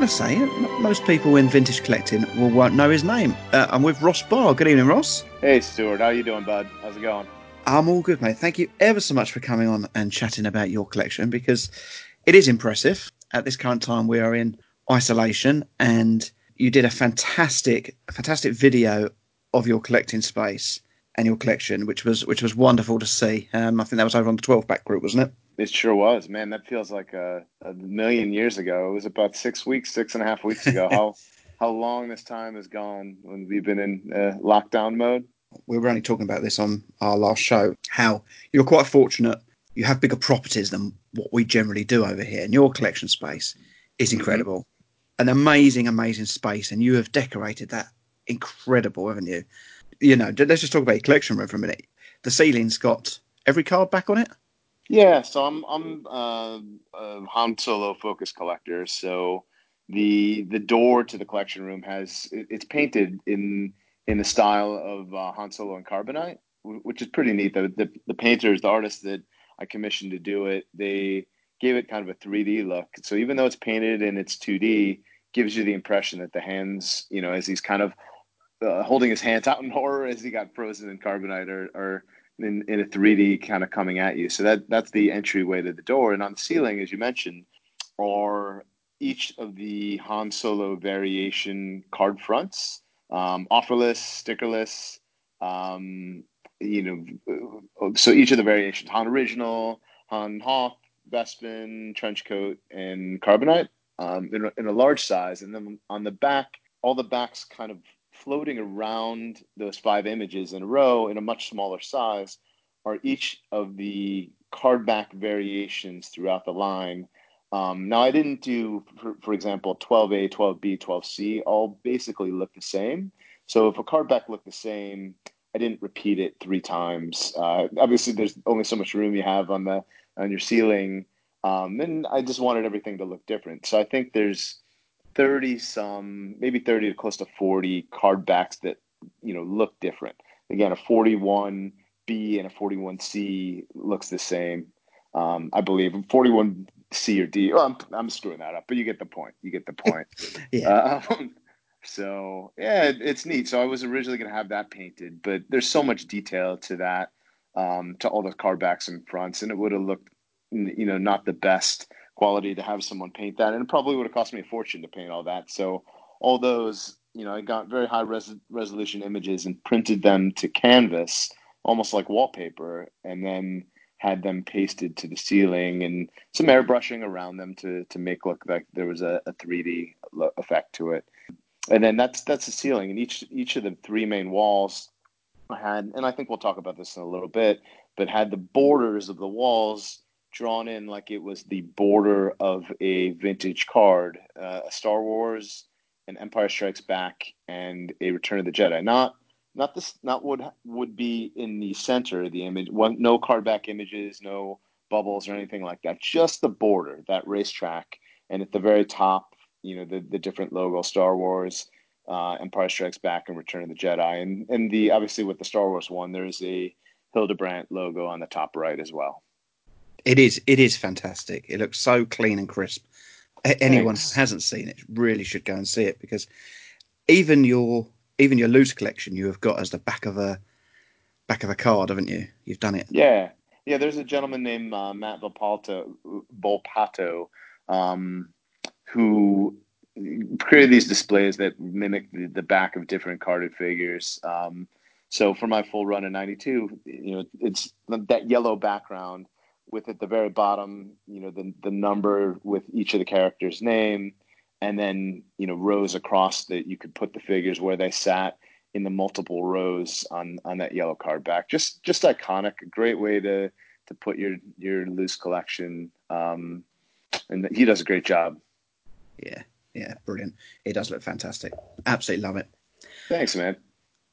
Going to say it. Most people in vintage collecting will won't know his name. Uh, I'm with Ross Barr. Good evening, Ross. Hey, Stuart. How you doing, bud? How's it going? I'm all good, mate. Thank you ever so much for coming on and chatting about your collection because it is impressive. At this current time, we are in isolation, and you did a fantastic, fantastic video of your collecting space and your collection, which was which was wonderful to see. Um, I think that was over on the 12 back group, wasn't it? It sure was, man. That feels like a, a million years ago. It was about six weeks, six and a half weeks ago. how how long this time has gone when we've been in uh, lockdown mode? We were only talking about this on our last show. How you're quite fortunate. You have bigger properties than what we generally do over here, and your collection space is mm-hmm. incredible. Mm-hmm. An amazing, amazing space, and you have decorated that incredible, haven't you? You know, let's just talk about your collection room for a minute. The ceiling's got every card back on it. Yeah, so I'm I'm uh, a Han Solo focus collector. So the the door to the collection room has it's painted in in the style of uh, Han Solo and Carbonite, which is pretty neat. The, the the painters, the artists that I commissioned to do it, they gave it kind of a 3D look. So even though it's painted and it's 2D, gives you the impression that the hands, you know, as he's kind of uh, holding his hands out in horror as he got frozen in carbonite, are, are in, in a 3D kind of coming at you. So that that's the entryway to the door. And on the ceiling, as you mentioned, are each of the Han Solo variation card fronts, um, offerless, stickerless. Um, you know, so each of the variations: Han Original, Han Hoth, Bespin, Trenchcoat, and Carbonite um, in, in a large size. And then on the back, all the backs kind of floating around those five images in a row in a much smaller size are each of the card back variations throughout the line. Um, now, I didn't do, for, for, example, 12A, 12B, 12C, all basically look the same. So if a card back looked the same, I didn't repeat it three times. Uh, obviously, there's only so much room you have on the on your ceiling, um, and I just wanted everything to look different. So I think there's 30 some, maybe 30 to close to 40 card backs that, you know, look different. Again, a 41B and a 41C looks the same. Um, I believe 41C or D. Oh, I'm, I'm screwing that up, but you get the point. You get the point. yeah. Um, so yeah, it, it's neat. So I was originally going to have that painted, but there's so much detail to that, um, to all the card backs and fronts, and it would have looked, you know, not the best quality to have someone paint that, and it probably would have cost me a fortune to paint all that. So all those, you know, I got very high res- resolution images and printed them to canvas, almost like wallpaper, and then had them pasted to the ceiling and some airbrushing around them to to make look like there was a, a 3D effect to it. And then that's that's the ceiling, and each each of the three main walls I had, and I think we'll talk about this in a little bit, but had the borders of the walls drawn in like it was the border of a vintage card, uh, a Star Wars, an Empire Strikes Back, and a Return of the Jedi. Not not this not what would be in the center of the image. One, no card back images, no bubbles or anything like that. Just the border, that racetrack, and at the very top, you know, the the different logo, Star Wars, uh, Empire Strikes Back, and Return of the Jedi, and and the obviously with the Star Wars one, there's a Hildebrandt logo on the top right as well. It is. It is fantastic. It looks so clean and crisp. A- Anyone Thanks. who hasn't seen it really should go and see it because even your even your loose collection you have got as the back of a back of a card, haven't you? You've done it. Yeah, yeah. There's a gentleman named uh, Matt Volpato, Volpato um, who created these displays that mimic the, the back of different carded figures. Um, so for my full run in '92, you know, it's that yellow background with at the very bottom, you know, the the number with each of the characters' name, and then you know rows across that you could put the figures where they sat in the multiple rows on on that yellow card back. Just just iconic. A great way to to put your your loose collection. Um, and he does a great job. Yeah, yeah, brilliant. He does look fantastic. Absolutely love it. Thanks, man.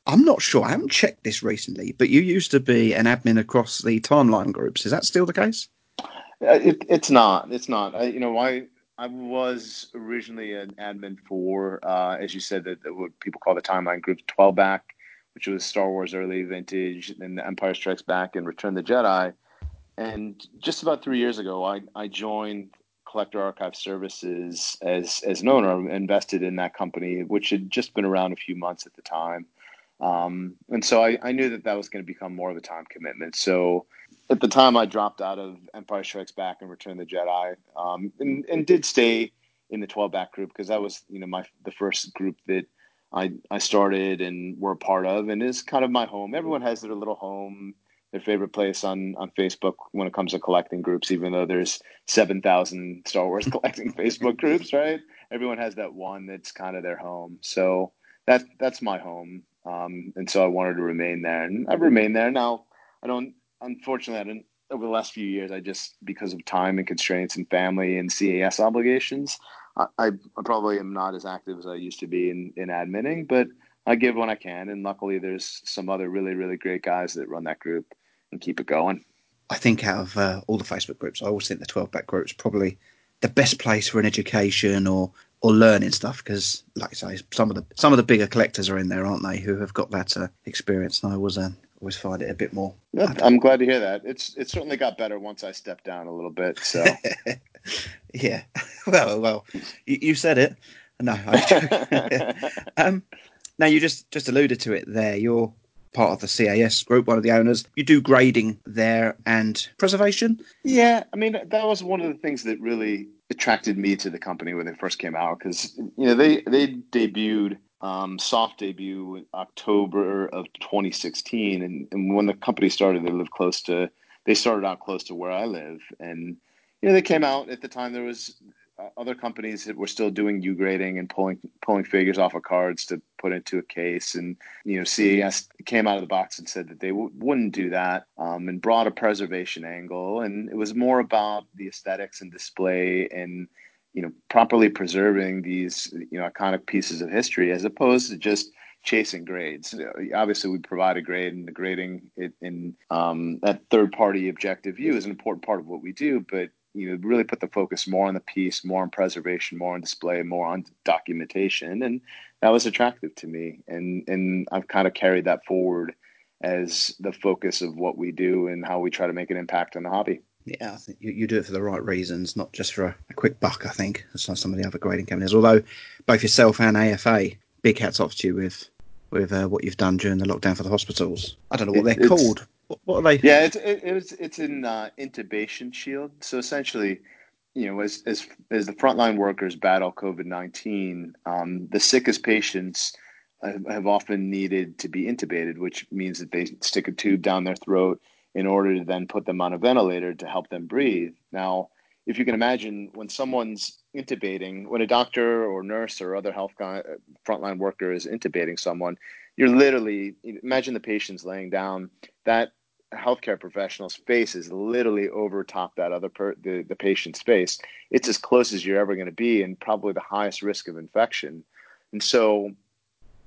I'm not sure. I haven't checked this recently, but you used to be an admin across the timeline groups. Is that still the case? Uh, It, it's not. It's not. I, you know, I I was originally an admin for, uh, as you said, that what people call the timeline group, twelve back, which was Star Wars early vintage, then the Empire Strikes Back and Return the Jedi. And just about three years ago, I I joined Collector Archive Services as as an owner. Invested in that company, which had just been around a few months at the time. Um, and so I, I knew that that was going to become more of a time commitment. So at the time, I dropped out of Empire Strikes Back and Return the Jedi, um, and, and did stay in the 12 back group because that was you know my the first group that I I started and were a part of, and is kind of my home. Everyone has their little home, their favorite place on on Facebook when it comes to collecting groups. Even though there's 7,000 Star Wars collecting Facebook groups, right? Everyone has that one that's kind of their home. So that that's my home. Um, and so I wanted to remain there, and I've remained there. Now I don't, unfortunately, I didn't. Over the last few years, I just because of time and constraints and family and CAS obligations, I, I probably am not as active as I used to be in in adminning. But I give when I can, and luckily, there's some other really really great guys that run that group and keep it going. I think out of uh, all the Facebook groups, I always think the 12 back group is probably the best place for an education or or learning stuff because, like I say, some of the some of the bigger collectors are in there, aren't they? Who have got that uh, experience. And I always uh, always find it a bit more. Yeah, I'm glad to hear that. It's it certainly got better once I stepped down a little bit. So yeah. Well, well, you, you said it. No. I, um, now you just just alluded to it there. You're part of the CAS group, one of the owners. You do grading there and preservation. Yeah, I mean that was one of the things that really attracted me to the company when they first came out because you know they they debuted um, soft debut October of 2016, and, and when the company started, they lived close to they started out close to where I live, and you know they came out at the time there was other companies that were still doing U grading and pulling pulling figures off of cards to put into a case, and you know CAS came out of the box and said that they w- wouldn't do that, um, and brought a preservation angle, and it was more about the aesthetics and display and you know properly preserving these you know iconic pieces of history as opposed to just chasing grades. Obviously, we provide a grade, and the grading in um, that third party objective view is an important part of what we do, but you know really put the focus more on the piece more on preservation more on display more on documentation and that was attractive to me and and i've kind of carried that forward as the focus of what we do and how we try to make an impact on the hobby Yeah, I think you, you do it for the right reasons, not just for a, a quick buck. I think that's like some of the other grading companies. Although both yourself and AFA, big hats off to you with with uh, what you've done during the lockdown for the hospitals. I don't know what they're called. What, are they? Yeah, it's it, it was it's in uh, intubation shield. So essentially, you know, as as as the frontline workers battle COVID nineteen, um, the sickest patients have, have often needed to be intubated, which means that they stick a tube down their throat in order to then put them on a ventilator to help them breathe. Now, if you can imagine, when someone's intubating, when a doctor or nurse or other health guy, frontline worker is intubating someone, you're literally imagine the patient's laying down. That healthcare professional's face is literally over top that other per, the the patient's face. It's as close as you're ever going to be, and probably the highest risk of infection. And so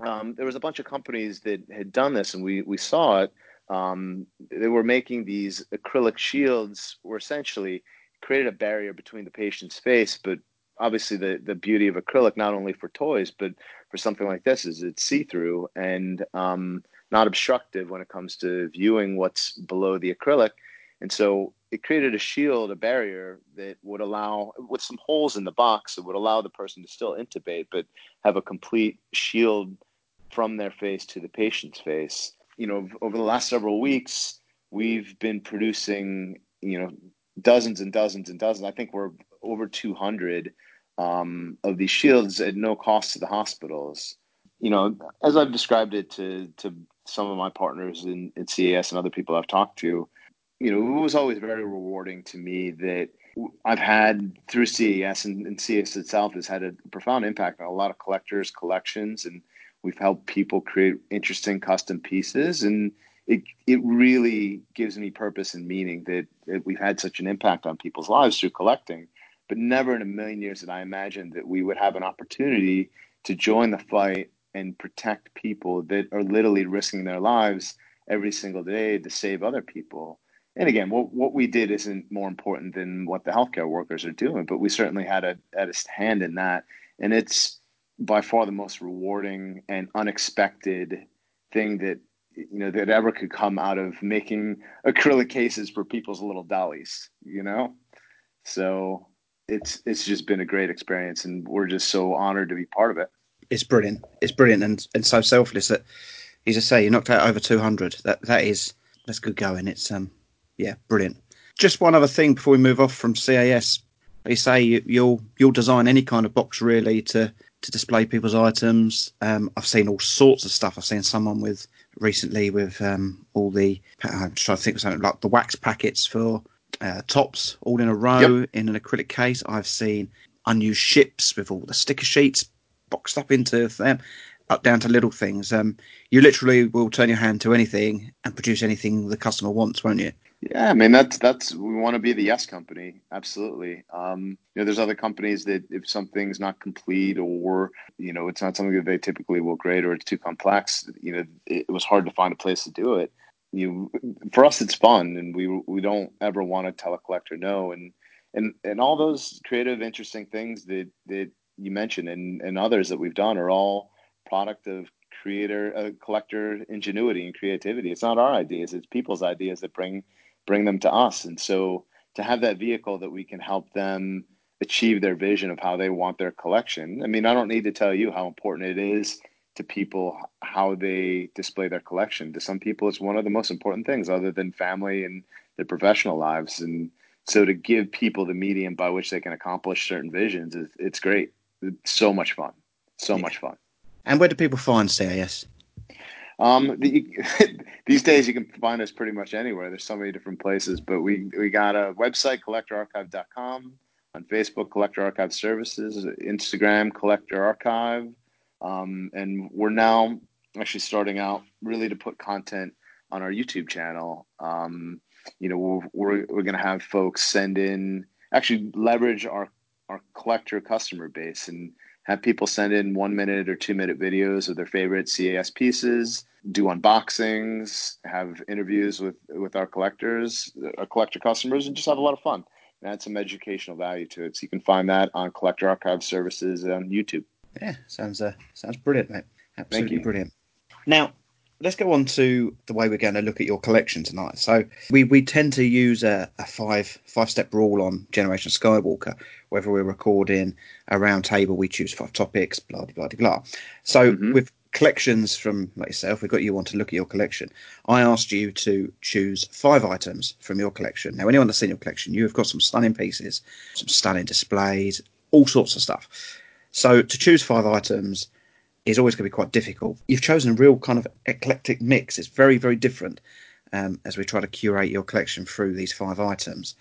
um, there was a bunch of companies that had done this, and we we saw it. Um, they were making these acrylic shields, were essentially created a barrier between the patient's face, but obviously the the beauty of acrylic, not only for toys, but for something like this, is it's see through and um, not obstructive when it comes to viewing what's below the acrylic. And so it created a shield, a barrier that would allow, with some holes in the box, it would allow the person to still intubate, but have a complete shield from their face to the patient's face. You know, over the last several weeks, we've been producing, you know, dozens and dozens and dozens. I think we're over 200 um, of these shields at no cost to the hospitals. You know, as I've described it to to some of my partners in, in CAS and other people I've talked to, you know, it was always very rewarding to me that I've had through CAS and, and CAS itself has had a profound impact on a lot of collectors' collections, and we've helped people create interesting custom pieces, and it it really gives me purpose and meaning that, that we've had such an impact on people's lives through collecting. But never in a million years did I imagine that we would have an opportunity to join the fight and protect people that are literally risking their lives every single day to save other people. And again, what, what we did isn't more important than what the healthcare workers are doing, but we certainly had a, had a hand in that. And it's by far the most rewarding and unexpected thing that you know that ever could come out of making acrylic cases for people's little dollies you know so it's it's just been a great experience, and we're just so honored to be part of it. It's brilliant. It's brilliant, and and so selfless that, as I say, you knocked out over two hundred. That that is that's good going. It's um yeah, brilliant. Just one other thing before we move off from CAS. They say you, you'll you'll design any kind of box really to to display people's items. Um, I've seen all sorts of stuff. I've seen someone with recently with um, all the I'm trying to think of something like the wax packets for uh, Topps all in a row yep. in an acrylic case. I've seen unused ships with all the sticker sheets boxed up into them, up down to little things. Um, you literally will turn your hand to anything and produce anything the customer wants, won't you? Yeah, I mean that's that's we want to be the yes company, absolutely. Um, you know, there's other companies that if something's not complete or you know it's not something that they typically will grade or it's too complex, you know, it, it was hard to find a place to do it you for us it's fun and we we don't ever want to tell a collector no and and and all those creative interesting things that that you mentioned and and others that we've done are all product of creator uh, collector ingenuity and creativity it's not our ideas it's people's ideas that bring bring them to us and so to have that vehicle that we can help them achieve their vision of how they want their collection i mean i don't need to tell you how important it is to people how they display their collection. To some people, it's one of the most important things, other than family and their professional lives. And so, to give people the medium by which they can accomplish certain visions, it's, it's great. It's so much fun. So yeah. much fun. And where do people find CAS? Um, the, these days you can find us pretty much anywhere. There's so many different places, but we we got a website, collectorarchive.com, on Facebook, Collector Archive Services, Instagram, Collector Archive, um, and we're now actually starting out really to put content on our YouTube channel. Um, you know, we're, we're, we're going to have folks send in, actually leverage our, our collector customer base and have people send in one minute or two minute videos of their favorite CAS pieces, do unboxings, have interviews with, with our collectors, our collector customers, and just have a lot of fun. And add some educational value to it. So you can find that on Collector Archive Services on YouTube. Yeah, sounds uh, sounds brilliant, mate. Absolutely brilliant. Now, let's go on to the way we're going to look at your collection tonight. So we, we tend to use a, a five five step rule on Generation Skywalker. Whether we're recording a round table, we choose five topics, blah blah blah blah. So mm-hmm. with collections from like yourself, we've got you on to look at your collection. I asked you to choose five items from your collection. Now, anyone that's seen your collection, you have got some stunning pieces, some stunning displays, all sorts of stuff. So to choose five items is always going to be quite difficult. You've chosen a real kind of eclectic mix. It's very, very different um, as we try to curate your collection through these five items.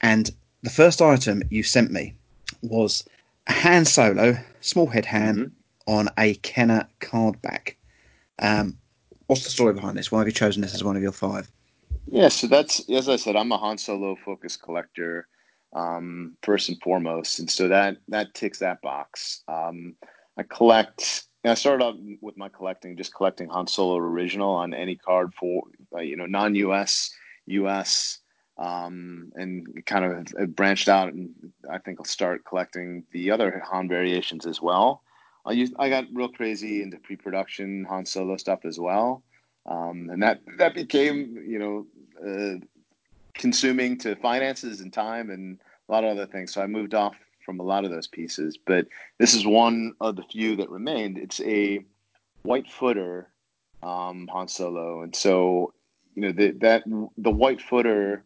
And the first item you sent me was a Han Solo, small head hand mm-hmm. on a Kenner card back. Um, what's the story behind this? Why have you chosen this as one of your five? Yeah, so that's as I said, I'm a Han Solo focus collector um, first and foremost, and so that that ticks that box. Um, I collect. I started out with my collecting, just collecting Han Solo original on any card for uh, you know non-US, US, um, and kind of branched out, and I think I'll start collecting the other Han variations as well. I I got real crazy into pre-production Han Solo stuff as well, um, and that that became you know uh, consuming to finances and time and a lot of other things. So I moved off from a lot of those pieces, but this is one of the few that remained. It's a white footer um, Han Solo, and so you know the, that the white footer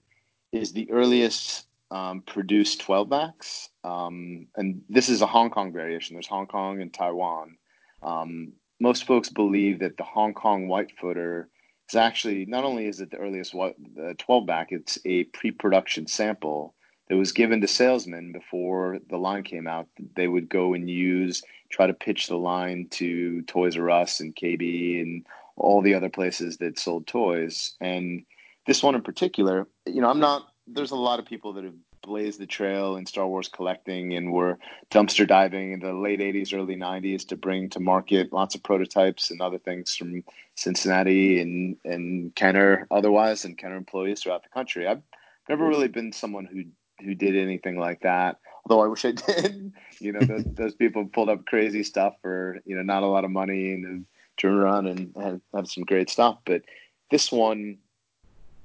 is the earliest um, produced 12 backs, um, and this is a Hong Kong variation. There's Hong Kong and Taiwan. Um, most folks believe that the Hong Kong white footer is actually not only is it the earliest the 12 back, it's a pre-production sample that was given to salesmen before the line came out. They would go and use, try to pitch the line to Toys R Us and KB and all the other places that sold toys. And this one in particular, you know, I'm not. There's a lot of people that have blazed the trail in Star Wars collecting and were dumpster diving in the late 80s, early 90s to bring to market lots of prototypes and other things from Cincinnati and, and Kenner otherwise and Kenner employees throughout the country. I've never mm-hmm. really been someone who who did anything like that. Although I wish I did. you know, those, those people pulled up crazy stuff for you know not a lot of money and turn around and have, have some great stuff. But this one,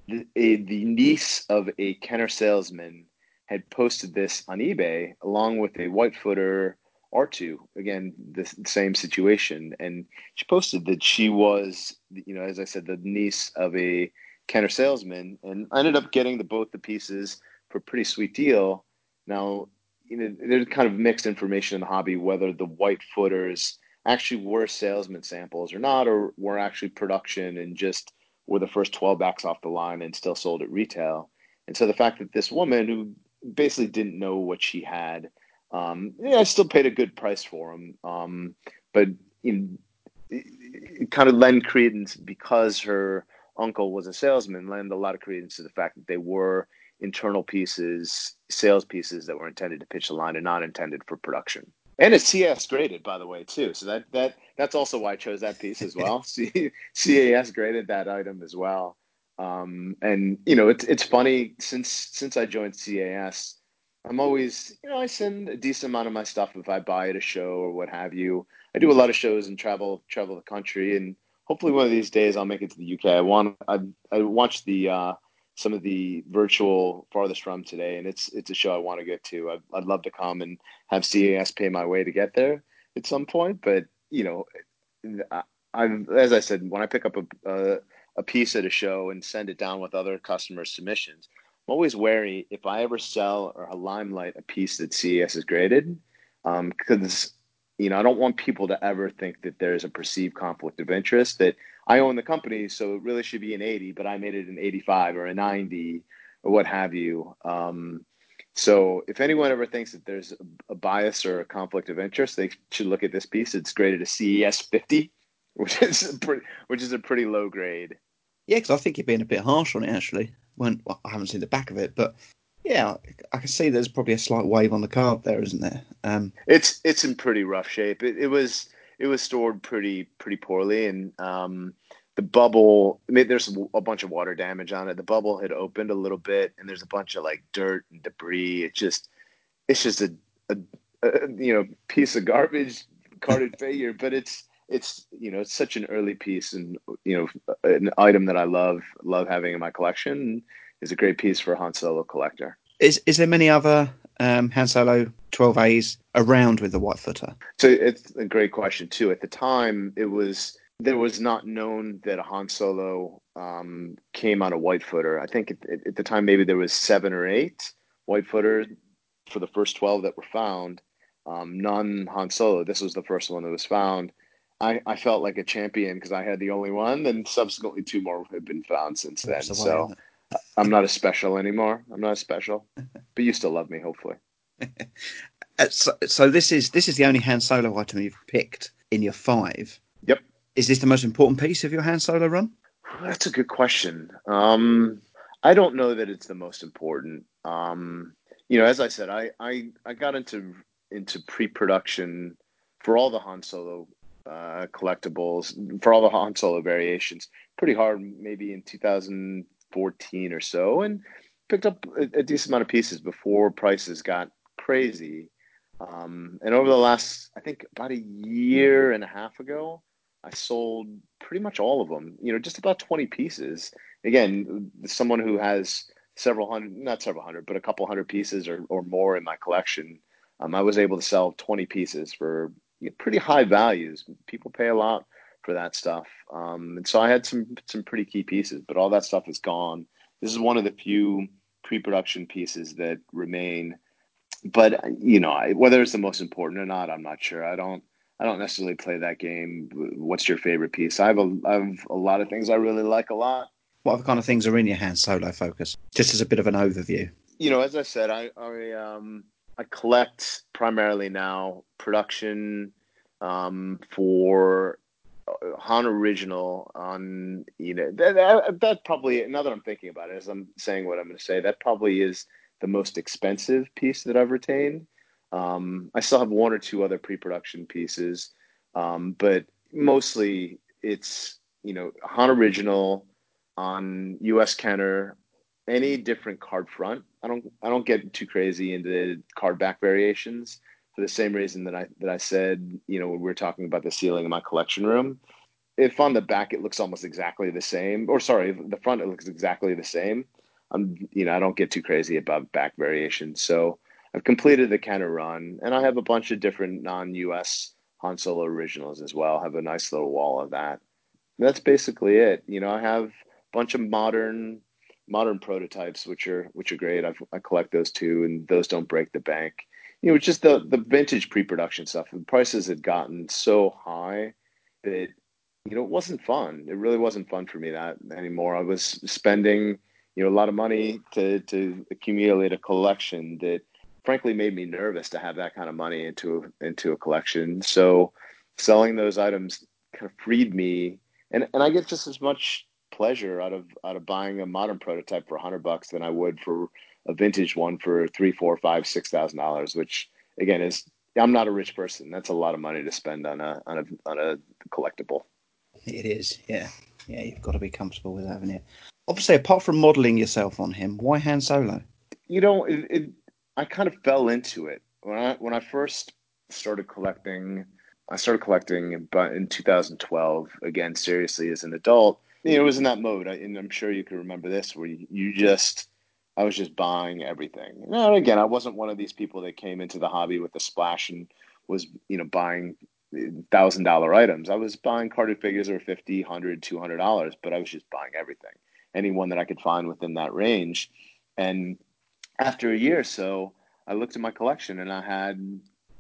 the, a, the niece of a Kenner salesman had posted this on eBay along with a white footer R2. Again, the, the same situation. And she posted that she was, you know, as I said, the niece of a Kenner salesman. And I ended up getting the both the pieces for a pretty sweet deal. Now, you know, there's kind of mixed information in the hobby whether the white footers actually were salesman samples or not, or were actually production and just were the first 12 backs off the line and still sold at retail. And so the fact that this woman who basically didn't know what she had, um, yeah, I still paid a good price for them. Um, but it, it kind of lend credence because her uncle was a salesman, lend a lot of credence to the fact that they were internal pieces, sales pieces that were intended to pitch the line and not intended for production. And it's CAS graded, by the way, too. So that that that's also why I chose that piece as well. CAS graded that item as well. Um, and you know, it's it's funny since since I joined CAS, I'm always you know I send a decent amount of my stuff if I buy at a show or what have you. I do a lot of shows and travel travel the country, and hopefully one of these days I'll make it to the UK. I want I I watched the uh, some of the virtual farthest from today, and it's it's a show I want to get to. I'd, I'd love to come and have CAS pay my way to get there at some point, but you know, I, am as I said, when I pick up a, a a piece at a show and send it down with other customer submissions, I'm always wary if I ever sell or a limelight a piece that CAS is graded, because um, you know I don't want people to ever think that there's a perceived conflict of interest that I own the company, so it really should be an 80, but I made it an 85 or a 90 or what have you. Um, so if anyone ever thinks that there's a, bias or a conflict of interest, they should look at this piece. It's graded a CAS 50, which is a pretty, which is a pretty low grade. Yeah, because I think you're being a bit harsh on it actually. When well, I haven't seen the back of it, but yeah, I can see there's probably a slight wave on the card there, isn't there? Um, it's it's in pretty rough shape. It, it was it was stored pretty pretty poorly, and um, the bubble. I mean, there's a bunch of water damage on it. The bubble had opened a little bit, and there's a bunch of like dirt and debris. It's just it's just a, a, a you know piece of garbage carded figure, but it's it's you know it's such an early piece and you know an item that I love love having in my collection is a great piece for a Han Solo collector. Is is there many other um, Han Solo 12As around with the white footer? So it's a great question too. At the time, it was there was not known that a Han Solo um, came on a white footer. I think at, at, the time maybe there was seven or eight white footers for the first 12 that were found. Um, none Han Solo. This was the first one that was found. I, I felt like a champion because I had the only one, and subsequently two more have been found since then. So I'm not as special anymore. I'm not as special, but you still love me, hopefully. Uh, so, so, this is this is the only Han Solo item you've picked in your five. Yep. Is this the most important piece of your Han Solo run? That's a good question. Um, I don't know that it's the most important. Um, you know, as I said, I, I, I got into into pre-production for all the Han Solo uh, collectibles, for all the Han Solo variations, pretty hard, maybe in 2014 or so, and picked up a, a decent amount of pieces before prices got crazy. Um, and over the last, I think about a year and a half ago, I sold pretty much all of them. You know, just about 20 pieces. Again, someone who has several hundred, not several hundred, but a couple hundred pieces or, or more in my collection, um, I was able to sell 20 pieces for pretty high values. People pay a lot for that stuff. Um, and so I had some some pretty key pieces, but all that stuff is gone. This is one of the few pre-production pieces that remain. But you know, I, whether it's the most important or not, I'm not sure. I don't. I don't necessarily play that game. What's your favorite piece? I have a, I have a lot of things I really like a lot. What other kind of things are in your Han Solo focus? Just as a bit of an overview. You know, as I said, I I um I collect primarily now production um, for Han original on you know that, that, that probably now that I'm thinking about it as I'm saying what I'm going to say that probably is the most expensive piece that I've retained. Um, I still have one or two other pre-production pieces, um, but mostly it's you know Han original on U.S. Kenner any different card front. I don't I don't get too crazy into card back variations for the same reason that I that I said, you know, when we were talking about the ceiling in my collection room. If on the back it looks almost exactly the same, or sorry, the front it looks exactly the same, I'm you know, I don't get too crazy about back variations. So I've completed the Kenner run and I have a bunch of different non US Han Solo originals as well. I have a nice little wall of that. That's basically it. You know, I have a bunch of modern modern prototypes, which are which are great. I've, I collect those too, and those don't break the bank. You know, just the the vintage pre-production stuff. The prices had gotten so high that you know it wasn't fun. It really wasn't fun for me that anymore. I was spending you know a lot of money to to accumulate a collection that frankly made me nervous to have that kind of money into into a collection. So selling those items kind of freed me, and and I get just as much pleasure out of out of buying a modern prototype for hundred bucks than I would for a vintage one for three, four, five, six thousand dollars. Which again is I'm not a rich person. That's a lot of money to spend on a on a on a collectible. It is, yeah, yeah. You've got to be comfortable with having it. Obviously, apart from modelling yourself on him, why Han Solo? You know, it, it, I kind of fell into it when I when I first started collecting. I started collecting but in 2012 again seriously as an adult you know, it was in that mode, and I'm sure you can remember this, where you, you just, I was just buying everything. Now, again, I wasn't one of these people that came into the hobby with a splash and was, you know, buying eh, thousand dollar items. I was buying carded figures that were 50, 100, 200 dollars, but I was just buying everything, anyone that I could find within that range. And after a year or so, I looked at my collection and I had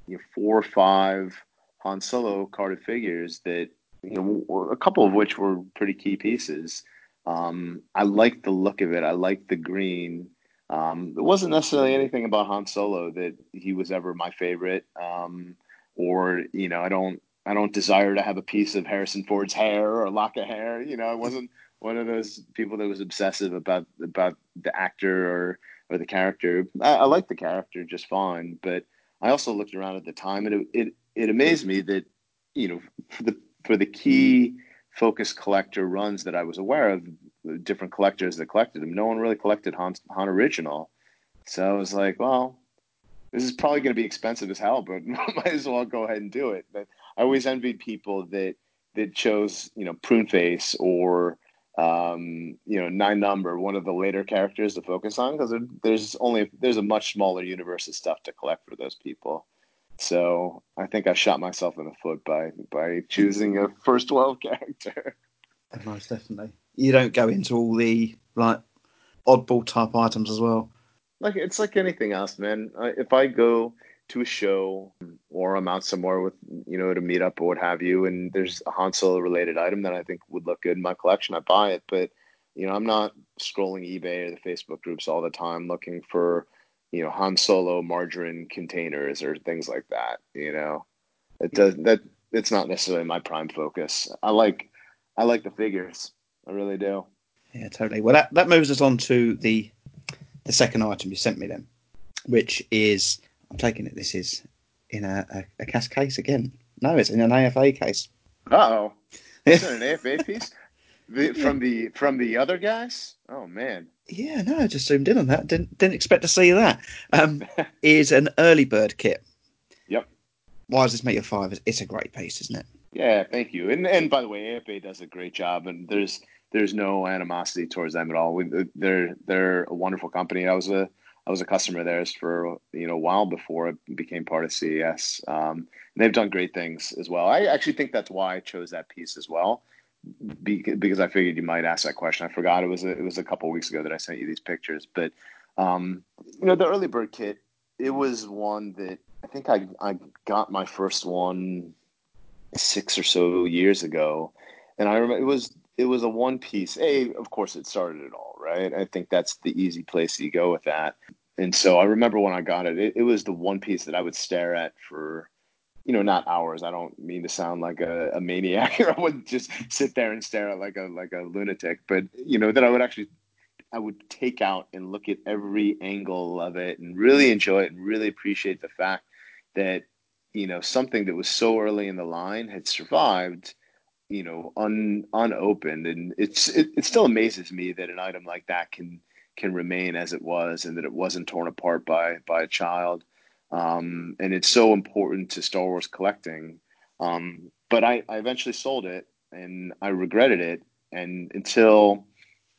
you know, four or five Han Solo carded figures that you know, a couple of which were pretty key pieces. Um, I like the look of it. I like the green. Um, it wasn't necessarily anything about Han Solo that he was ever my favorite, um, or you know, I don't, I don't desire to have a piece of Harrison Ford's hair or a lock of hair. You know, I wasn't one of those people that was obsessive about about the actor or or the character. I, I liked the character just fine, but I also looked around at the time, and it it, it amazed me that you know the for the key focus collector runs that I was aware of, different collectors that collected them, no one really collected Han, Han Original. So I was like, well, this is probably going to be expensive as hell, but might as well go ahead and do it. But I always envied people that that chose, you know, Prune Face or um, you know, Nien Nunb, one of the later characters to focus on, because there's only there's a much smaller universe of stuff to collect for those people. So I think I shot myself in the foot by by choosing a first twelve character. Most definitely. You don't go into all the like oddball type items as well. Like it's like anything else, man. If I go to a show or I'm out somewhere with you know to meet up or what have you, and there's a Han Solo related item that I think would look good in my collection, I buy it. But you know, I'm not scrolling eBay or the Facebook groups all the time looking for you know Han Solo margarine containers or things like that. You know, it does that it's not necessarily my prime focus. I like I like the figures. I really do. Yeah, totally. Well, that, that moves us on to the the second item you sent me then, which is I'm taking it this is in a, a, a CAS case again. No, it's in an AFA case. Uh oh. Is it an AFA piece? The, from the from the other guys? Oh man. Yeah, no, I just zoomed in on that. Didn't didn't expect to see that. Um, is an early bird kit. Yep. Why does this make your five? It's a great piece, isn't it? Yeah, thank you. And and by the way, AFA does a great job, and there's there's no animosity towards them at all. We, they're they're a wonderful company. I was a I was a customer of theirs for you know a while before it became part of CAS. Um, they've done great things as well. I actually think that's why I chose that piece as well, because I figured you might ask that question. I forgot it was a, it was a couple weeks ago that I sent you these pictures, but um, you know the early bird kit. It was one that I think I I got my first one six or so years ago, and I remember it was it was a one piece. A, of course, it started it all, right? I think that's the easy place you go with that. And so I remember when I got it, it, it was the one piece that I would stare at for, you know, not hours. I don't mean to sound like a, a maniac or I wouldn't just sit there and stare at like a like a lunatic, but you know, that I would actually I would take out and look at every angle of it and really enjoy it and really appreciate the fact that, you know, something that was so early in the line had survived you know un unopened and it's it, it still amazes me that an item like that can can remain as it was and that it wasn't torn apart by by a child um, and it's so important to Star Wars collecting. Um, but I, I eventually sold it and I regretted it. And until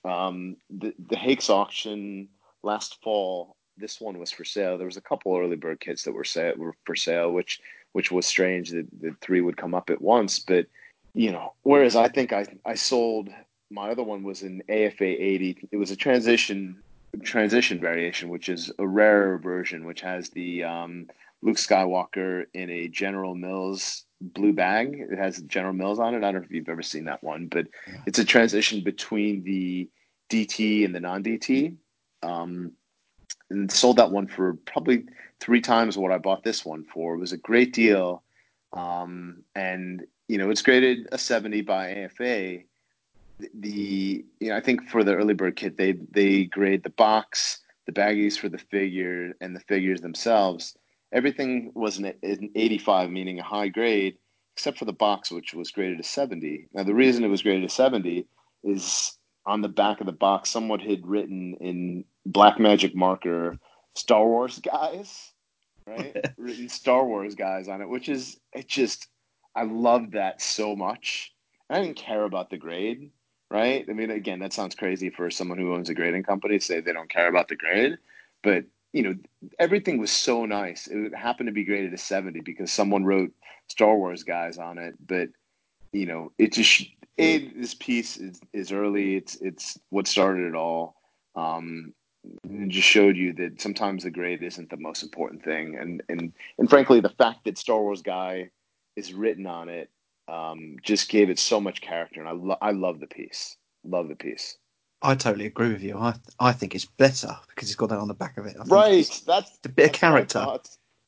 um, the the Hake's auction last fall this one was for sale. There was a couple early bird kits that were set were for sale which which was strange that the three would come up at once. But you know, whereas I think I, I sold my other one was an AFA 80. It was a transition transition variation, which is a rarer version, which has the um, Luke Skywalker in a General Mills blue bag. It has General Mills on it. I don't know if you've ever seen that one, but it's a transition between the DT and the non DT. Um, and sold that one for probably three times what I bought this one for. It was a great deal. Um, and you know, it's graded a 70 by AFA. The you know, I think for the early bird kit, they they grade the box, the baggies for the figure, and the figures themselves. Everything was an, an 85, meaning a high grade, except for the box, which was graded a 70. Now, the reason it was graded a 70 is on the back of the box, someone had written in black magic marker, Star Wars guys, right? written Star Wars guys on it, which is it just I loved that so much. I didn't care about the grade, right? I mean, again, that sounds crazy for someone who owns a grading company to say they don't care about the grade, but you know, everything was so nice. It happened to be graded a 70 because someone wrote Star Wars guys on it, but you know, it just it, this piece is, is early. It's it's what started it all. Um, it just showed you that sometimes the grade isn't the most important thing, and and and frankly, the fact that Star Wars guy is written on it um, just gave it so much character, and I lo- I love the piece. Love the piece. I totally agree with you. I I think it's better because it's got that on the back of it. right, that's a bit that's of character.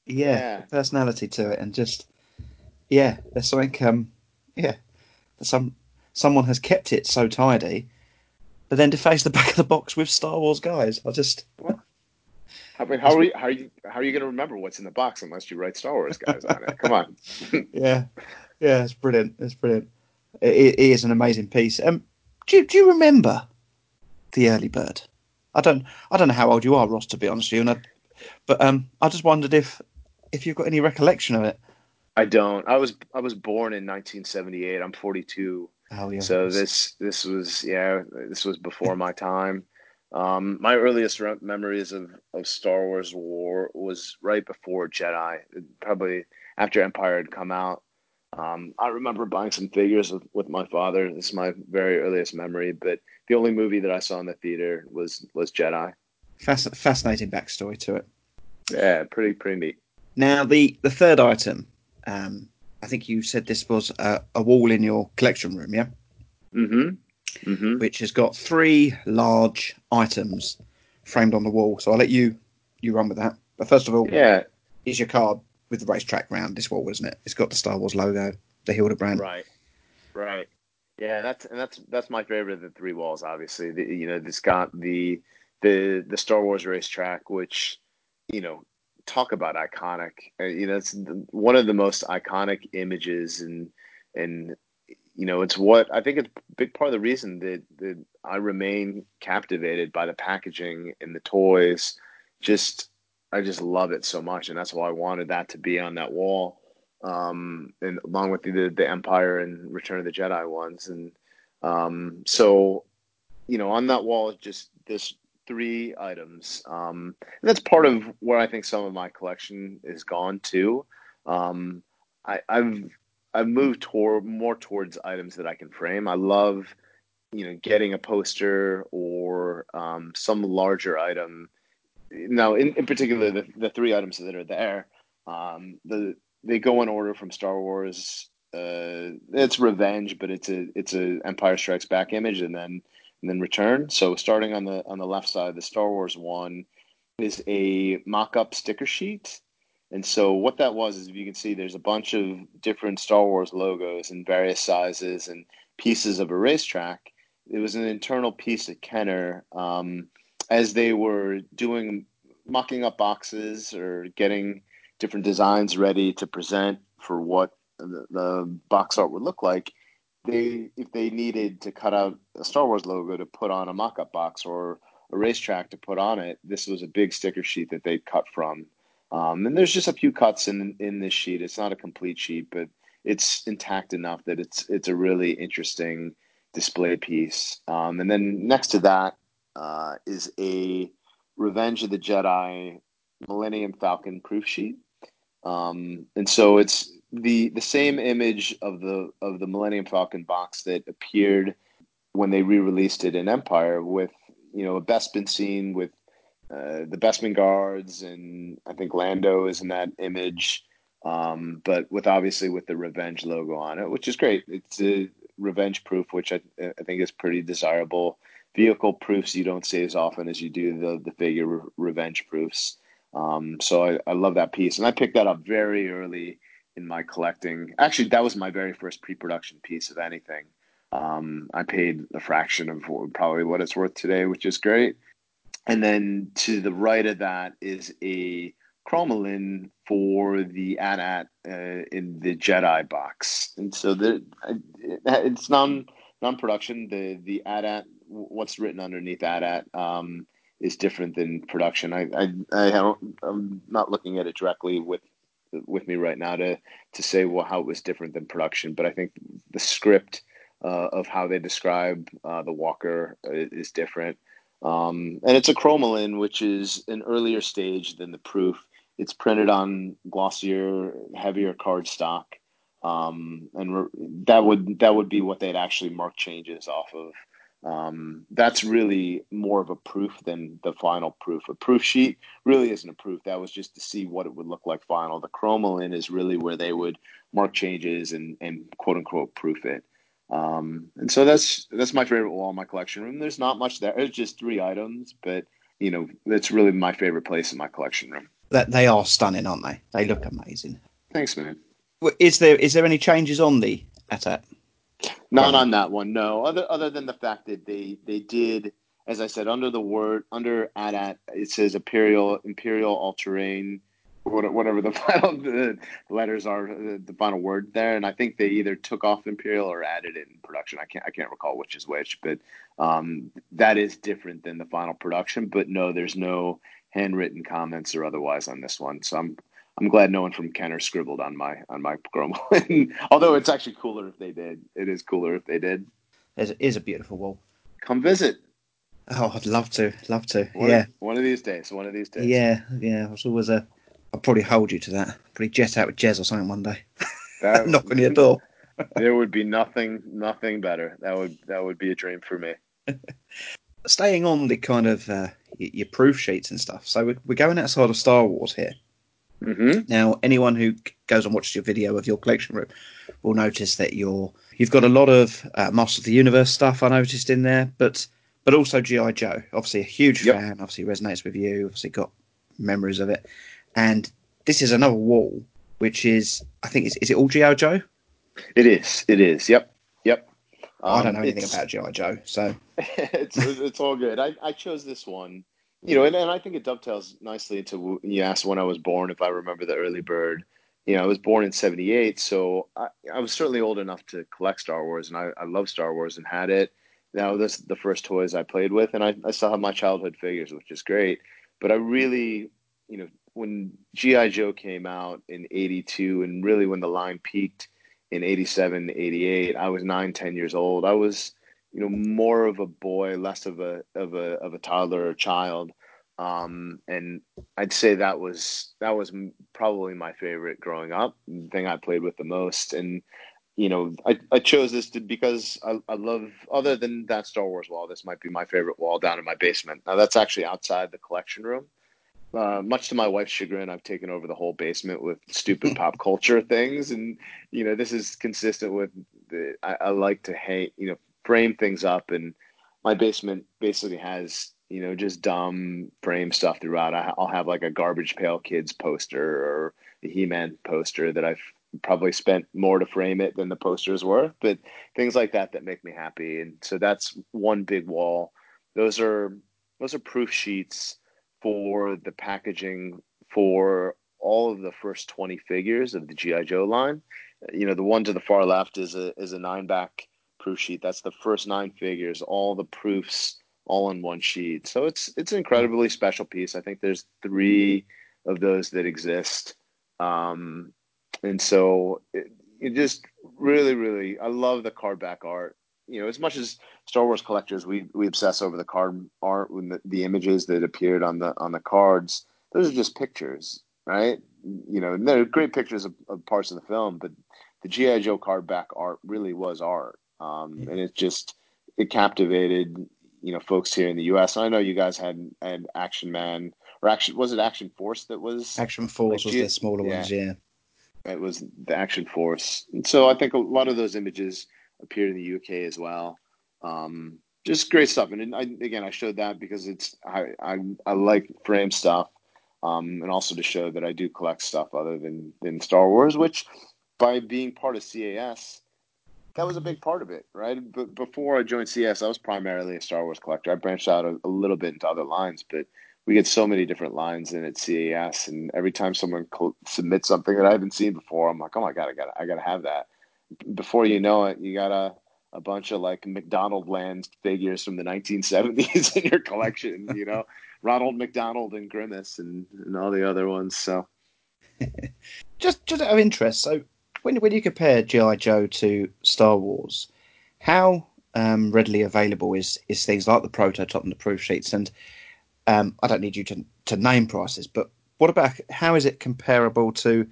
Yeah, yeah, personality to it, and just yeah, there's something. Um, yeah, some someone has kept it so tidy, but then deface the back of the box with Star Wars guys. I just. I mean, how are you? How are you? How are you going to remember what's in the box unless you write Star Wars guys on it? Come on. yeah, yeah, it's brilliant. It's brilliant. It, it is an amazing piece. Um, do you, do you remember the early bird? I don't. I don't know how old you are, Ross. To be honest with you, I, but um, I just wondered if if you've got any recollection of it. I don't. I was I was born in 1978. I'm 42. Oh yeah. So this this was yeah this was before my time. Um, my earliest re- memories of, of Star Wars War was right before Jedi, probably after Empire had come out. Um, I remember buying some figures with, with my father. This is my very earliest memory, but the only movie that I saw in the theater was was Jedi. Fasc- fascinating backstory to it. Yeah, pretty pretty neat. Now the the third item, um, I think you said this was a, a wall in your collection room, yeah? Mm-hmm mm-hmm. which has got three large items framed on the wall. So I'll let you you run with that. But first of all, yeah, is your card with the racetrack round this wall, isn't it? It's got the Star Wars logo. the Hildebrandt. Right, right. Yeah, that's and that's that's my favorite of the three walls. Obviously, the, you know, it's got the the the Star Wars racetrack, which you know, talk about iconic. Uh, you know, it's the, one of the most iconic images, and and you know, it's what I think it's a big part of the reason that that I remain captivated by the packaging and the toys. Just I just love it so much, and that's why I wanted that to be on that wall um, and along with the the Empire and Return of the Jedi ones, and um, so you know on that wall just this three items. Um, and that's part of where I think some of my collection is gone to. Um, I, I've I've moved toward more towards items that I can frame. I love you know getting a poster or um, some larger item. Now, in, in particular, the, the three items that are there, um, the they go in order from Star Wars. Uh, it's Revenge, but it's a it's a Empire Strikes Back image, and then and then Return. So starting on the on the left side, the Star Wars one is a mock-up sticker sheet. And so what that was is, if you can see, there's a bunch of different Star Wars logos in various sizes and pieces of a racetrack. It was an internal piece at Kenner um, as they were doing mocking up boxes or getting different designs ready to present for what the, the box art would look like. They, if they needed to cut out a Star Wars logo to put on a mock-up box or a racetrack to put on it, this was a big sticker sheet that they cut from. Um, and there's just a few cuts in in this sheet. It's not a complete sheet, but it's intact enough that it's it's a really interesting display piece. Um, and then next to that uh, is a Revenge of the Jedi Millennium Falcon proof sheet. Um, and so it's the the same image of the of the Millennium Falcon box that appeared when they re-released it in Empire with you know a Bespin scene with uh, the Bespin guards and I think Lando is in that image, um, but with obviously with the Revenge logo on it, which is great. It's a Revenge proof, which I, I think is pretty desirable. Vehicle proofs you don't see as often as you do the the figure re- Revenge proofs. Um, so I, I love that piece, and I picked that up very early in my collecting. Actually, that was my very first pre-production piece of anything. Um, I paid a fraction of probably what it's worth today, which is great. And then to the right of that is a Chromalin for the AT-AT uh, in the Jedi box, and so the it's non non production. The the AT-AT what's written underneath that at um, is different than production. I I, I don't, I'm not looking at it directly with with me right now to to say well how it was different than production, but I think the script uh, of how they describe uh, the Walker is different. Um, and it's a chromalin, which is an earlier stage than the proof. It's printed on glossier, heavier cardstock, um, and re- that would that would be what they'd actually mark changes off of. Um, that's really more of a proof than the final proof. A proof sheet really isn't a proof. That was just to see what it would look like final. The chromalin is really where they would mark changes and, and quote unquote proof it. Um, and so that's that's my favorite wall in my collection room. There's not much there. It's just three items, but you know, it's really my favorite place in my collection room. That they are stunning, aren't they? They look amazing. Thanks, man. Is there is there any changes on the AT-AT? Not on that one, no. Other other than the fact that they they did, as I said, under the word under AT-AT, it says Imperial Imperial All Terrain, whatever the final the letters are, the final word there, and I think they either took off Imperial or added it in production. I can't I can't recall which is which, but um, that is different than the final production. But no, there's no handwritten comments or otherwise on this one, so I'm I'm glad no one from Kenner scribbled on my on my Chrome. Although it's actually cooler if they did. It is cooler if they did. It is a beautiful wall. Come visit. Oh, I'd love to, love to. One yeah. Of, one of these days. One of these days. Yeah, yeah. It's always a. I'll probably hold you to that. Probably jet out with Jez or something one day. That, Knock on your door. there would be nothing, nothing better. That would that would be a dream for me. Staying on the kind of uh, your proof sheets and stuff. So we're, we're going outside of Star Wars here. Mm-hmm. Now, anyone who goes and watches your video of your collection room will notice that you're you've got a lot of uh, Master of the Universe stuff I noticed in there, but but also GI Joe. Obviously, a huge Yep. fan. Obviously, resonates with you. Obviously, got memories of it. And this is another wall, which is I think is is it all GI Joe? It is. It is. Yep. Yep. I don't Um, know anything about GI Joe, so it's it's all good. I, I chose this one, you know, and, and I think it dovetails nicely into you asked when I was born. If I remember the early bird, you know, I was born in '78, so I, I was certainly old enough to collect Star Wars, and I, I love Star Wars and had it. Now this the first toys I played with, and I, I still have my childhood figures, which is great. But I really, you know, when GI Joe came out in '82, and really when the line peaked in '87, '88, I was nine, ten years old. I was you know more of a boy less of a of a of a toddler or child. Um and i'd say that was that was probably my favorite growing up the thing i played with the most. And you know i, I chose this to, because I, I love other than that star wars wall this might be my favorite wall down in my basement. Now that's actually outside the collection room. Uh, much to my wife's chagrin, I've taken over the whole basement with stupid pop culture things, and you know this is consistent with the. I, I like to hang, you know, frame things up, and my basement basically has you know just dumb frame stuff throughout. I, I'll have like a Garbage Pail Kids poster or a He-Man poster that I've probably spent more to frame it than the poster's worth, but things like that that make me happy, and so that's one big wall. Those are those are proof sheets for the packaging for all of the first 20 figures of the GI Joe line. You know, the one to the far left is a is a nine back proof sheet. That's the first nine figures, all the proofs all in one sheet. So it's it's an incredibly special piece. I think there's three of those that exist. Um, and so it, it just really, really, I love the card back art. You know, as much as Star Wars collectors, we we obsess over the card art and the, the images that appeared on the on the cards. Those are just pictures, right? You know, they're great pictures of, of parts of the film, but the GI Joe card back art really was art, um, and it just it captivated you know folks here in the U.S. I know you guys had had Action Man or Action was it Action Force that was Action Force Like was G- the smaller yeah. ones, yeah. it was the Action Force. And so I think a lot of those images appeared in the UK as well. Um, just great stuff. And I, again, I showed that because it's I I, I like frame stuff, um, and also to show that I do collect stuff other than than Star Wars, which by being part of CAS. That was a big part of it, right? But before I joined CAS, I was primarily a Star Wars collector. I branched out a, a little bit into other lines, but we get so many different lines in at CAS, and every time someone co- submits something that I haven't seen before, I'm like, oh my god, I got, I got to have that. Before you know it, you got a a bunch of like McDonald land figures from the 1970s in your collection. You know, Ronald McDonald and Grimace and, and all the other ones. So Just just out of interest, so when when you compare GI Joe to Star Wars, how um, readily available is is things like the prototype and the proof sheets? And um, I don't need you to to name prices, but what about how is it comparable to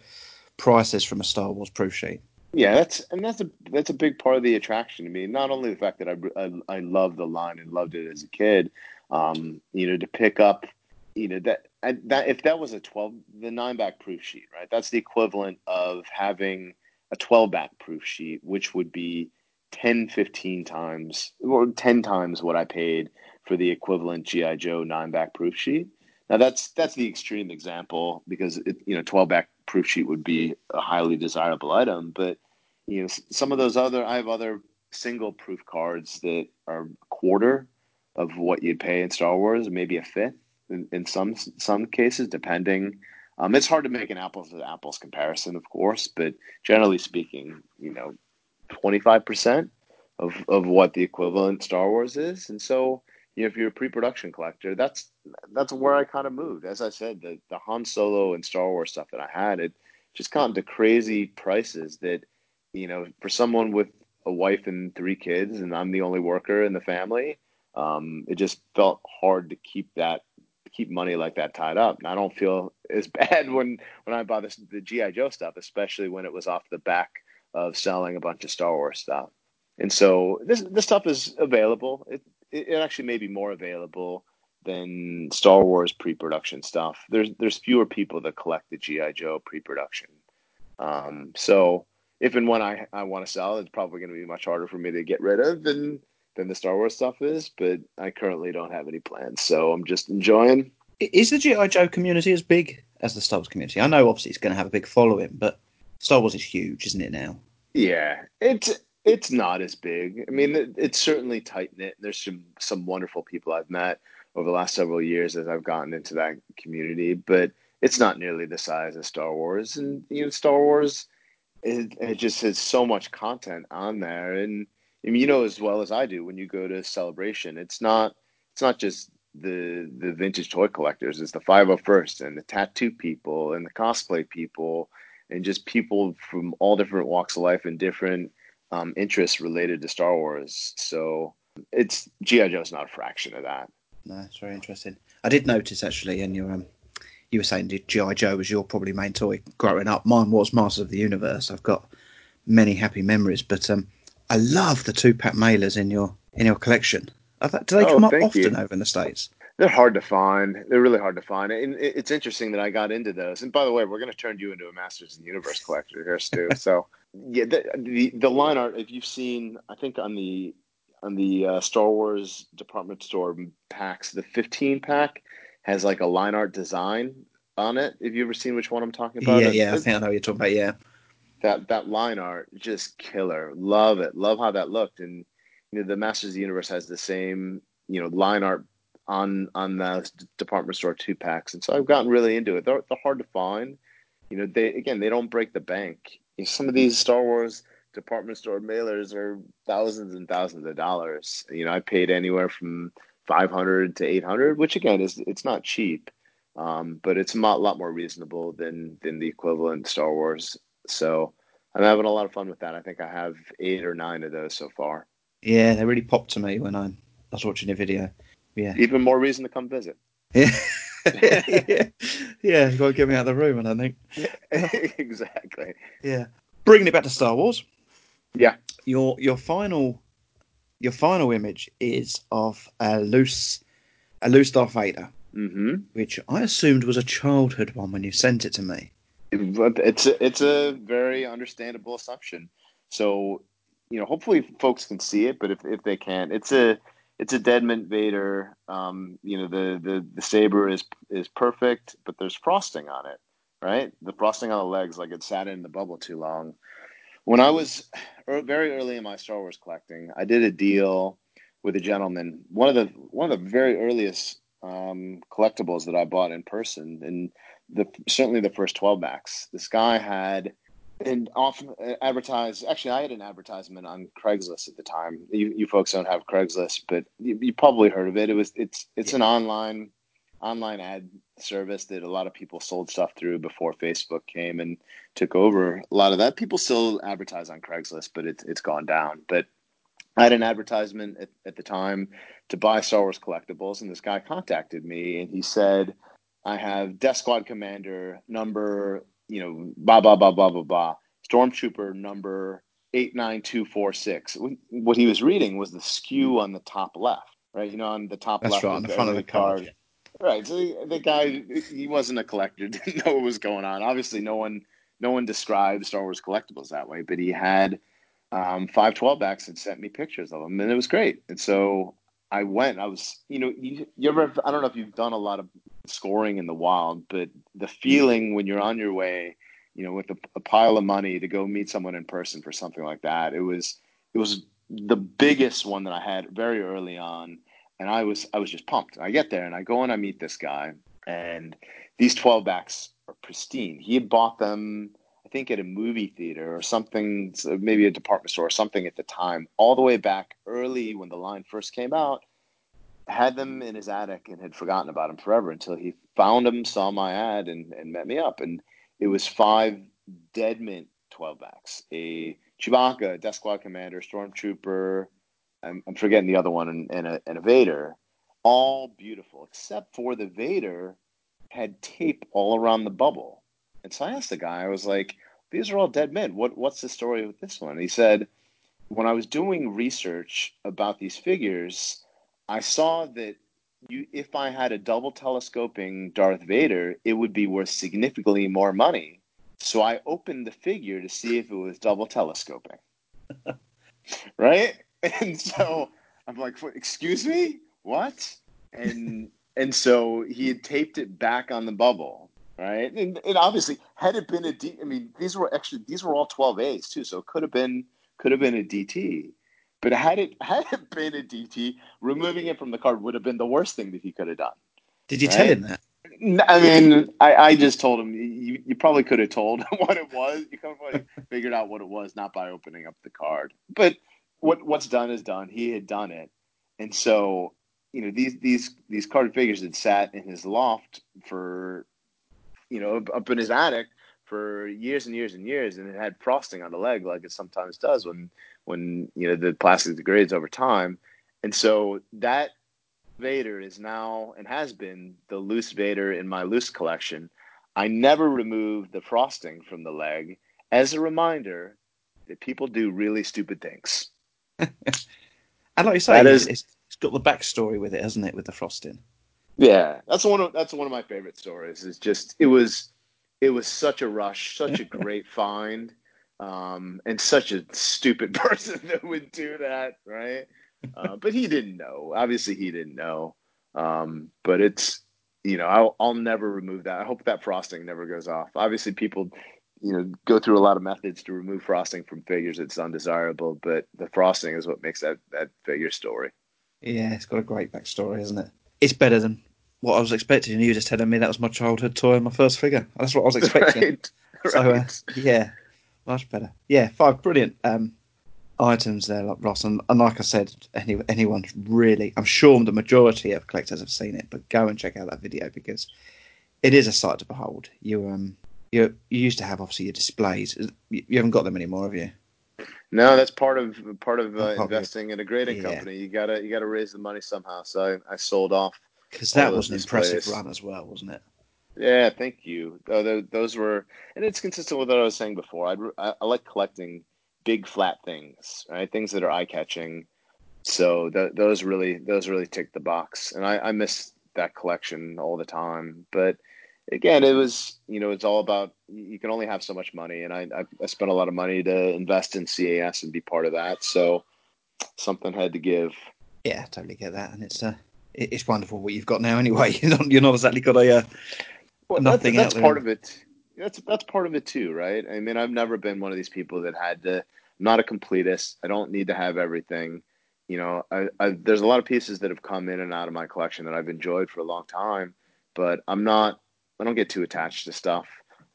prices from a Star Wars proof sheet? Yeah, that's and that's a that's a big part of the attraction to me. Not only the fact that I I, I love the line and loved it as a kid, um, you know, to pick up, you know, that that if that was a twelve the nine back proof sheet, right? That's the equivalent of having a twelve back proof sheet, which would be 10, 15 times or ten times what I paid for the equivalent GI Joe nine back proof sheet. Now that's that's the extreme example because it, you know twelve back proof sheet would be a highly desirable item, but you know some of those other I have other single proof cards that are quarter of what you'd pay in Star Wars, maybe a fifth in, in some some cases, depending. Um, it's hard to make an apples to apples comparison, of course, but generally speaking, you know, twenty five percent of of what the equivalent Star Wars is, and so you know, if you're a pre-production collector, that's that's where I kind of moved. As I said, the the Han Solo and Star Wars stuff that I had, it just got into crazy prices that, you know, for someone with a wife and three kids, and I'm the only worker in the family, um, it just felt hard to keep that keep money like that tied up. And I don't feel as bad when when I buy this the GI Joe stuff, especially when it was off the back of selling a bunch of Star Wars stuff. And so this this stuff is available. It it actually may be more available than Star Wars pre-production stuff. There's there's fewer people that collect the GI Joe pre-production. Um, so if and when I, I want to sell, it's probably going to be much harder for me to get rid of than than the Star Wars stuff is. But I currently don't have any plans, so I'm just enjoying. Is the GI Joe community as big as the Star Wars community? I know obviously it's going to have a big following, but Star Wars is huge, isn't it now? Yeah, it's it's not as big. I mean, it, it's certainly tight knit. There's some some wonderful people I've met over the last several years as I've gotten into that community, but it's not nearly the size of Star Wars. And you know, Star Wars, it, it just has so much content on there, and I mean, you know as well as I do when you go to Celebration, it's not it's not just the the vintage toy collectors. It's the 501st and the tattoo people and the cosplay people and just people from all different walks of life and different um, interests related to Star Wars. So it's GI Joe's not a fraction of that. No, it's very interesting. I did notice actually, and you um, you were saying GI Joe was your probably main toy growing up. Mine was Masters of the Universe. I've got many happy memories, but um, I love the two pack mailers in your in your collection. Do they Oh, come up often you. over in the states? They're hard to find. They're really hard to find. And it's interesting that I got into those. And by the way, we're going to turn you into a Masters in the Universe collector here, Stu. so yeah, the, the the line art. If you've seen, I think on the on the uh, Star Wars department store packs, the 15 pack has like a line art design on it. Have you ever seen which one I'm talking about? yeah, yeah. I think I know what you're talking about. Yeah, that that line art just killer. Love it. Love how that looked. And you know the masters of the universe has the same you know line art on on the department store two packs. And so i've gotten really into it. They're, they're hard to find. You know they again they don't break the bank. You know, some of these star wars department store mailers are thousands and thousands of dollars. You know i paid anywhere from 500 to 800 which again is it's not cheap um, but it's a lot, lot more reasonable than than the equivalent star wars so I'm having a lot of fun with that. I think I have eight or nine of those so far. yeah. They really popped to me when I was watching your video. Yeah, Even more reason to come visit. yeah, yeah. yeah. You got to get me out of the room, I think. exactly. Yeah. Bringing it back to Star Wars. Yeah. Your your final your final image is of a loose a loose Darth Vader, hmm which I assumed was a childhood one when you sent it to me. It's a, it's a very understandable assumption. So, you know, hopefully folks can see it, but if, if they can't, it's a it's a dead mint Vader. Um, you know, the, the the saber is is perfect, but there's frosting on it, right? The frosting on the legs, like it sat in the bubble too long. When I was very early in my Star Wars collecting, I did a deal with a gentleman. One of the one of the very earliest um, collectibles that I bought in person, and the certainly the first 12 backs. This guy had and often advertised. Actually, I had an advertisement on Craigslist at the time. You, you folks don't have Craigslist, but you, you probably heard of it. It was it's it's an online online ad service that a lot of people sold stuff through before Facebook came and took over a lot of that. People still advertise on Craigslist, but it's it's gone down. But I had an advertisement at, at the time to buy Star Wars collectibles, and this guy contacted me and he said, I have Death Squad Commander number, you know, blah, blah, blah, blah, blah, blah, Stormtrooper number 89246. What he was reading was the SKU on the top left, right? You know, on the top That's left right, of on the front of the card. Right. So the, guy, he wasn't a collector, didn't know what was going on. Obviously, no one, no one described Star Wars collectibles that way, but he had um, five twelve backs and sent me pictures of them, and it was great. And so I went. I was, you know, you, you ever? I don't know if you've done a lot of scoring in the wild, but the mm. feeling when you're on your way, you know, with a, a pile of money to go meet someone in person for something like that, it was, it was the biggest one that I had very early on, and I was, I was just pumped. I get there and I go and I meet this guy, and these twelve backs are pristine. He had bought them. I think at a movie theater or something, maybe a department store or something at the time, all the way back early when the line first came out, had them in his attic and had forgotten about them forever until he found them, saw my ad, and, and met me up. And it was five dead mint 12 backs a Chewbacca, a Death Squad Commander, Stormtrooper, I'm, I'm forgetting the other one, and, and, a, and a Vader. All beautiful, except for the Vader had tape all around the bubble. And so I asked the guy, I was like, these are all dead mint. What what's the story with this one? He said, when I was doing research about these figures, I saw that you if I had a double telescoping Darth Vader, it would be worth significantly more money. So I opened the figure to see if it was double telescoping. right? And so I'm like, excuse me? What? And and so he had taped it back on the bubble right? And, and obviously, had it been a D, I mean, these were actually these were all 12As too, so it could have been could have been a DT. But had it had it been a DT, removing it from the card would have been the worst thing that he could have done. Did you Right? tell him that? I mean, I, I just told him you, you probably could have told what it was. You could have figured out what it was, not by opening up the card. But what what's done is done. He had done it, and so you know these these these card figures had sat in his loft for you know up in his attic for years and years and years, and it had frosting on the leg like it sometimes does when when you know the plastic degrades over time, and so that Vader is now and has been the loose Vader in my loose collection. I never removed the frosting from the leg as a reminder that people do really stupid things. And like you say, is- it's, it's got the backstory with it, hasn't it, with the frosting? Yeah, that's one of that's one of my favorite stories. Is just it was it was such a rush, such a great find, um, and such a stupid person that would do that, right? Uh, but he didn't know. Obviously, he didn't know. Um, but it's you know I'll I'll never remove that. I hope that frosting never goes off. Obviously, people you know go through a lot of methods to remove frosting from figures. It's undesirable, but the frosting is what makes that that figure story. Yeah, it's got a great backstory, isn't it? It's better than what I was expecting. And you were just telling me that was my childhood toy and my first figure. That's what I was expecting. Right. So, uh, yeah, much better. Yeah, five brilliant um, items there, like Ross. And, and like I said, any, anyone really, I'm sure the majority of collectors have seen it, but go and check out that video because it is a sight to behold. You um, you, you used to have obviously your displays. You, you haven't got them anymore, have you? No, that's part of part of uh, Part of it. investing in a grading Yeah. company. You gotta you gotta raise the money somehow. So I sold off. Because that was an impressive run as well, wasn't it? Yeah, thank you. Those were, and it's consistent with what I was saying before. I I like collecting big flat things, right? Things that are eye catching. So th- those really those really tick the box, and I, I miss that collection all the time. But again, it was you know it's all about you can only have so much money, and I I, I spent a lot of money to invest in CAS and be part of that. So something had to give. Yeah, totally get that, and it's it- it's wonderful what you've got now. Anyway, you're not, you're not exactly got a uh, Well, Nothing that's, that's out there. part of it. That's that's part of it too, right? I mean, I've never been one of these people that had to. I'm not a completist. I don't need to have everything. You know, I, I, there's a lot of pieces that have come in and out of my collection that I've enjoyed for a long time, but I'm not. I don't get too attached to stuff.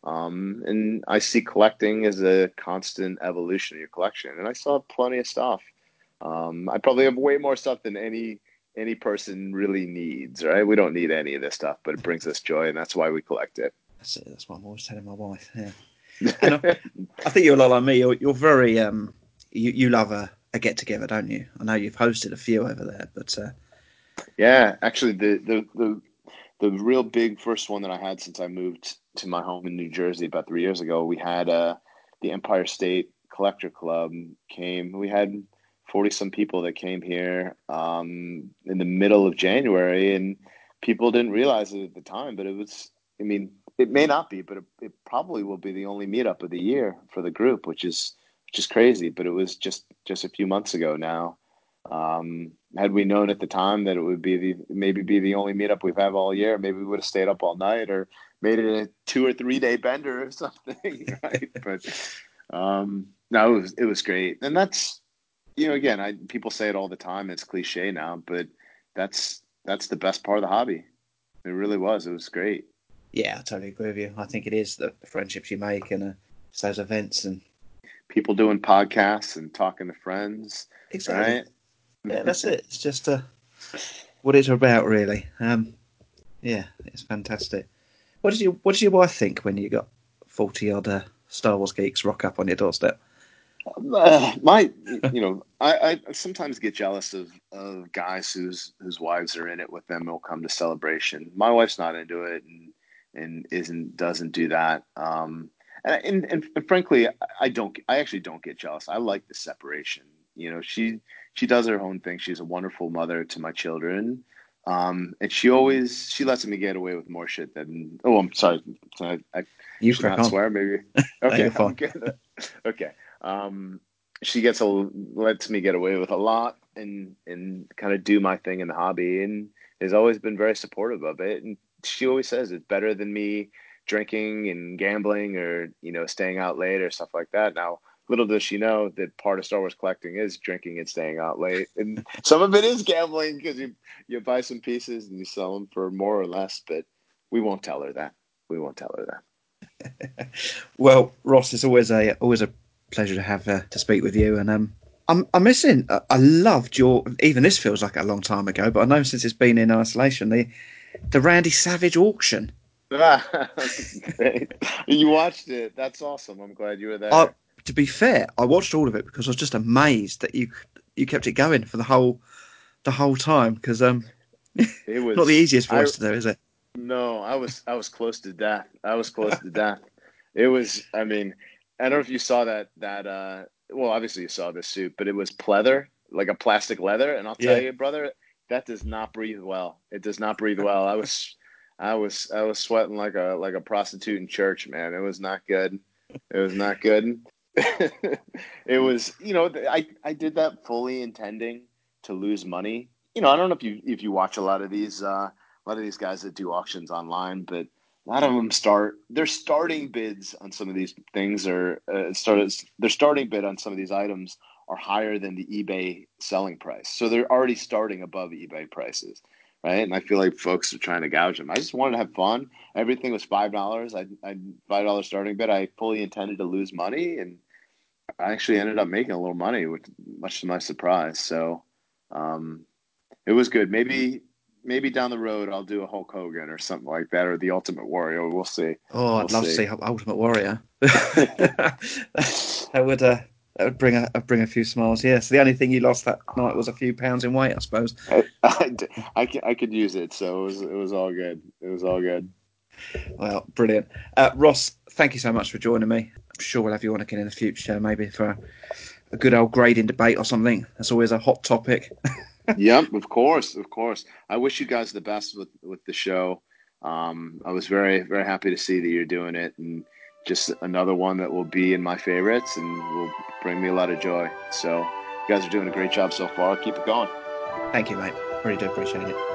Um, and I see collecting as a constant evolution of your collection, and I still have plenty of stuff. Um, I probably have way more stuff than any any person really needs, right? We don't need any of this stuff, but it brings us joy, and that's why we collect it. That's it. That's what I'm always telling my wife. Yeah, And I, I think you're a lot like me. You're, you're very um, you, you love a, a get together, don't you? I know you've hosted a few over there, but uh, Yeah, actually, the, the the the real big first one that I had since I moved to my home in New Jersey about three years ago, we had uh, the Empire State Collector Club came. We had forty some people that came here um, in the middle of January, and people didn't realize it at the time, but it was. I mean, it may not be, but it, it probably will be the only meetup of the year for the group, which is which is crazy. But it was just just a few months ago now. Um, had we known at the time that it would be the maybe be the only meetup we've had all year, maybe we would have stayed up all night or made it a two or three day bender or something, right? but um, no, it was it was great, and that's you know again, I people say it all the time. It's cliche now, but that's that's the best part of the hobby. It really was. It was great. yeah, I totally agree with you. I think it is the friendships you make and uh, those events and People doing podcasts and talking to friends, exactly. right? Yeah, that's it. It's just uh, what it's about, really. Um, yeah, it's fantastic. What did you What did your wife think when you got forty odd uh, Star Wars geeks rock up on your doorstep? Uh, my, you know, I, I sometimes get jealous of, of guys whose whose wives are in it with them. Will come to celebration. My wife's not into it, and and isn't doesn't do that. Um, and, and and frankly, I don't. I actually don't get jealous. I like the separation. You know, she she does her own thing. She's a wonderful mother to my children. Um, and she always she lets me get away with more shit than. Oh, I'm sorry. I, I You should not on. swear, maybe. Okay, you're. I'm good. okay. Um, she gets a lets me get away with a lot and and kind of do my thing in the hobby, and has always been very supportive of it. And she always says it's better than me drinking and gambling or you know staying out late or stuff like that. Now, little does she know that part of Star Wars collecting is drinking and staying out late, and some of it is gambling because you you buy some pieces and you sell them for more or less. But we won't tell her that. We won't tell her that. well, Ross, it's always a always a pleasure to have uh, to speak with you, and um, I'm I'm missing. I, I loved your. Even this feels like a long time ago, but I know since it's been in isolation, the the Randy Savage auction. You watched it. That's awesome. I'm glad you were there. I, to be fair, I watched all of it because I was just amazed that you you kept it going for the whole the whole time because um, it was not the easiest for I, us to do, is it? No, I was I was close to death. I was close to death. It was. I mean, I don't know if you saw that that. uh Well, obviously you saw this suit, but it was pleather, like a plastic leather, and I'll tell Yeah. you, brother, that does not breathe well. It does not breathe well. I was. I was I was sweating like a like a prostitute in church, man. It was not good. It was not good. it was, you know, I I did that fully intending to lose money. You know, I don't know if you if you watch a lot of these uh, a lot of these guys that do auctions online, but a lot of them start their starting bids on some of these things are uh, started their starting bid on some of these items are higher than the eBay selling price. So they're already starting above eBay prices right? And I feel like folks are trying to gouge them. I just wanted to have fun. Everything was five dollars. I I five dollars starting bid. I fully intended to lose money, and I actually ended up making a little money, which much to my surprise. So, um, it was good. Maybe maybe down the road I'll do a Hulk Hogan or something like that, or the Ultimate Warrior. We'll see. Oh, I'd We'll love see. to see Ultimate Warrior. that would uh, that would bring a bring a few smiles. Yes, the only thing you lost that night was a few pounds in weight, I suppose. I I could use it, so it was it was all good. It was all good. Well, brilliant. Uh, Ross, thank you so much for joining me. I'm sure we'll have you on again in the future, maybe for a, a good old grading debate or something. That's always a hot topic. yep, of course, of course. I wish you guys the best with with the show. Um, I was very very happy to see that you're doing it, and just another one that will be in my favorites and will bring me a lot of joy. So you guys are doing a great job so far. Keep it going. Thank you, mate. Really do appreciate it.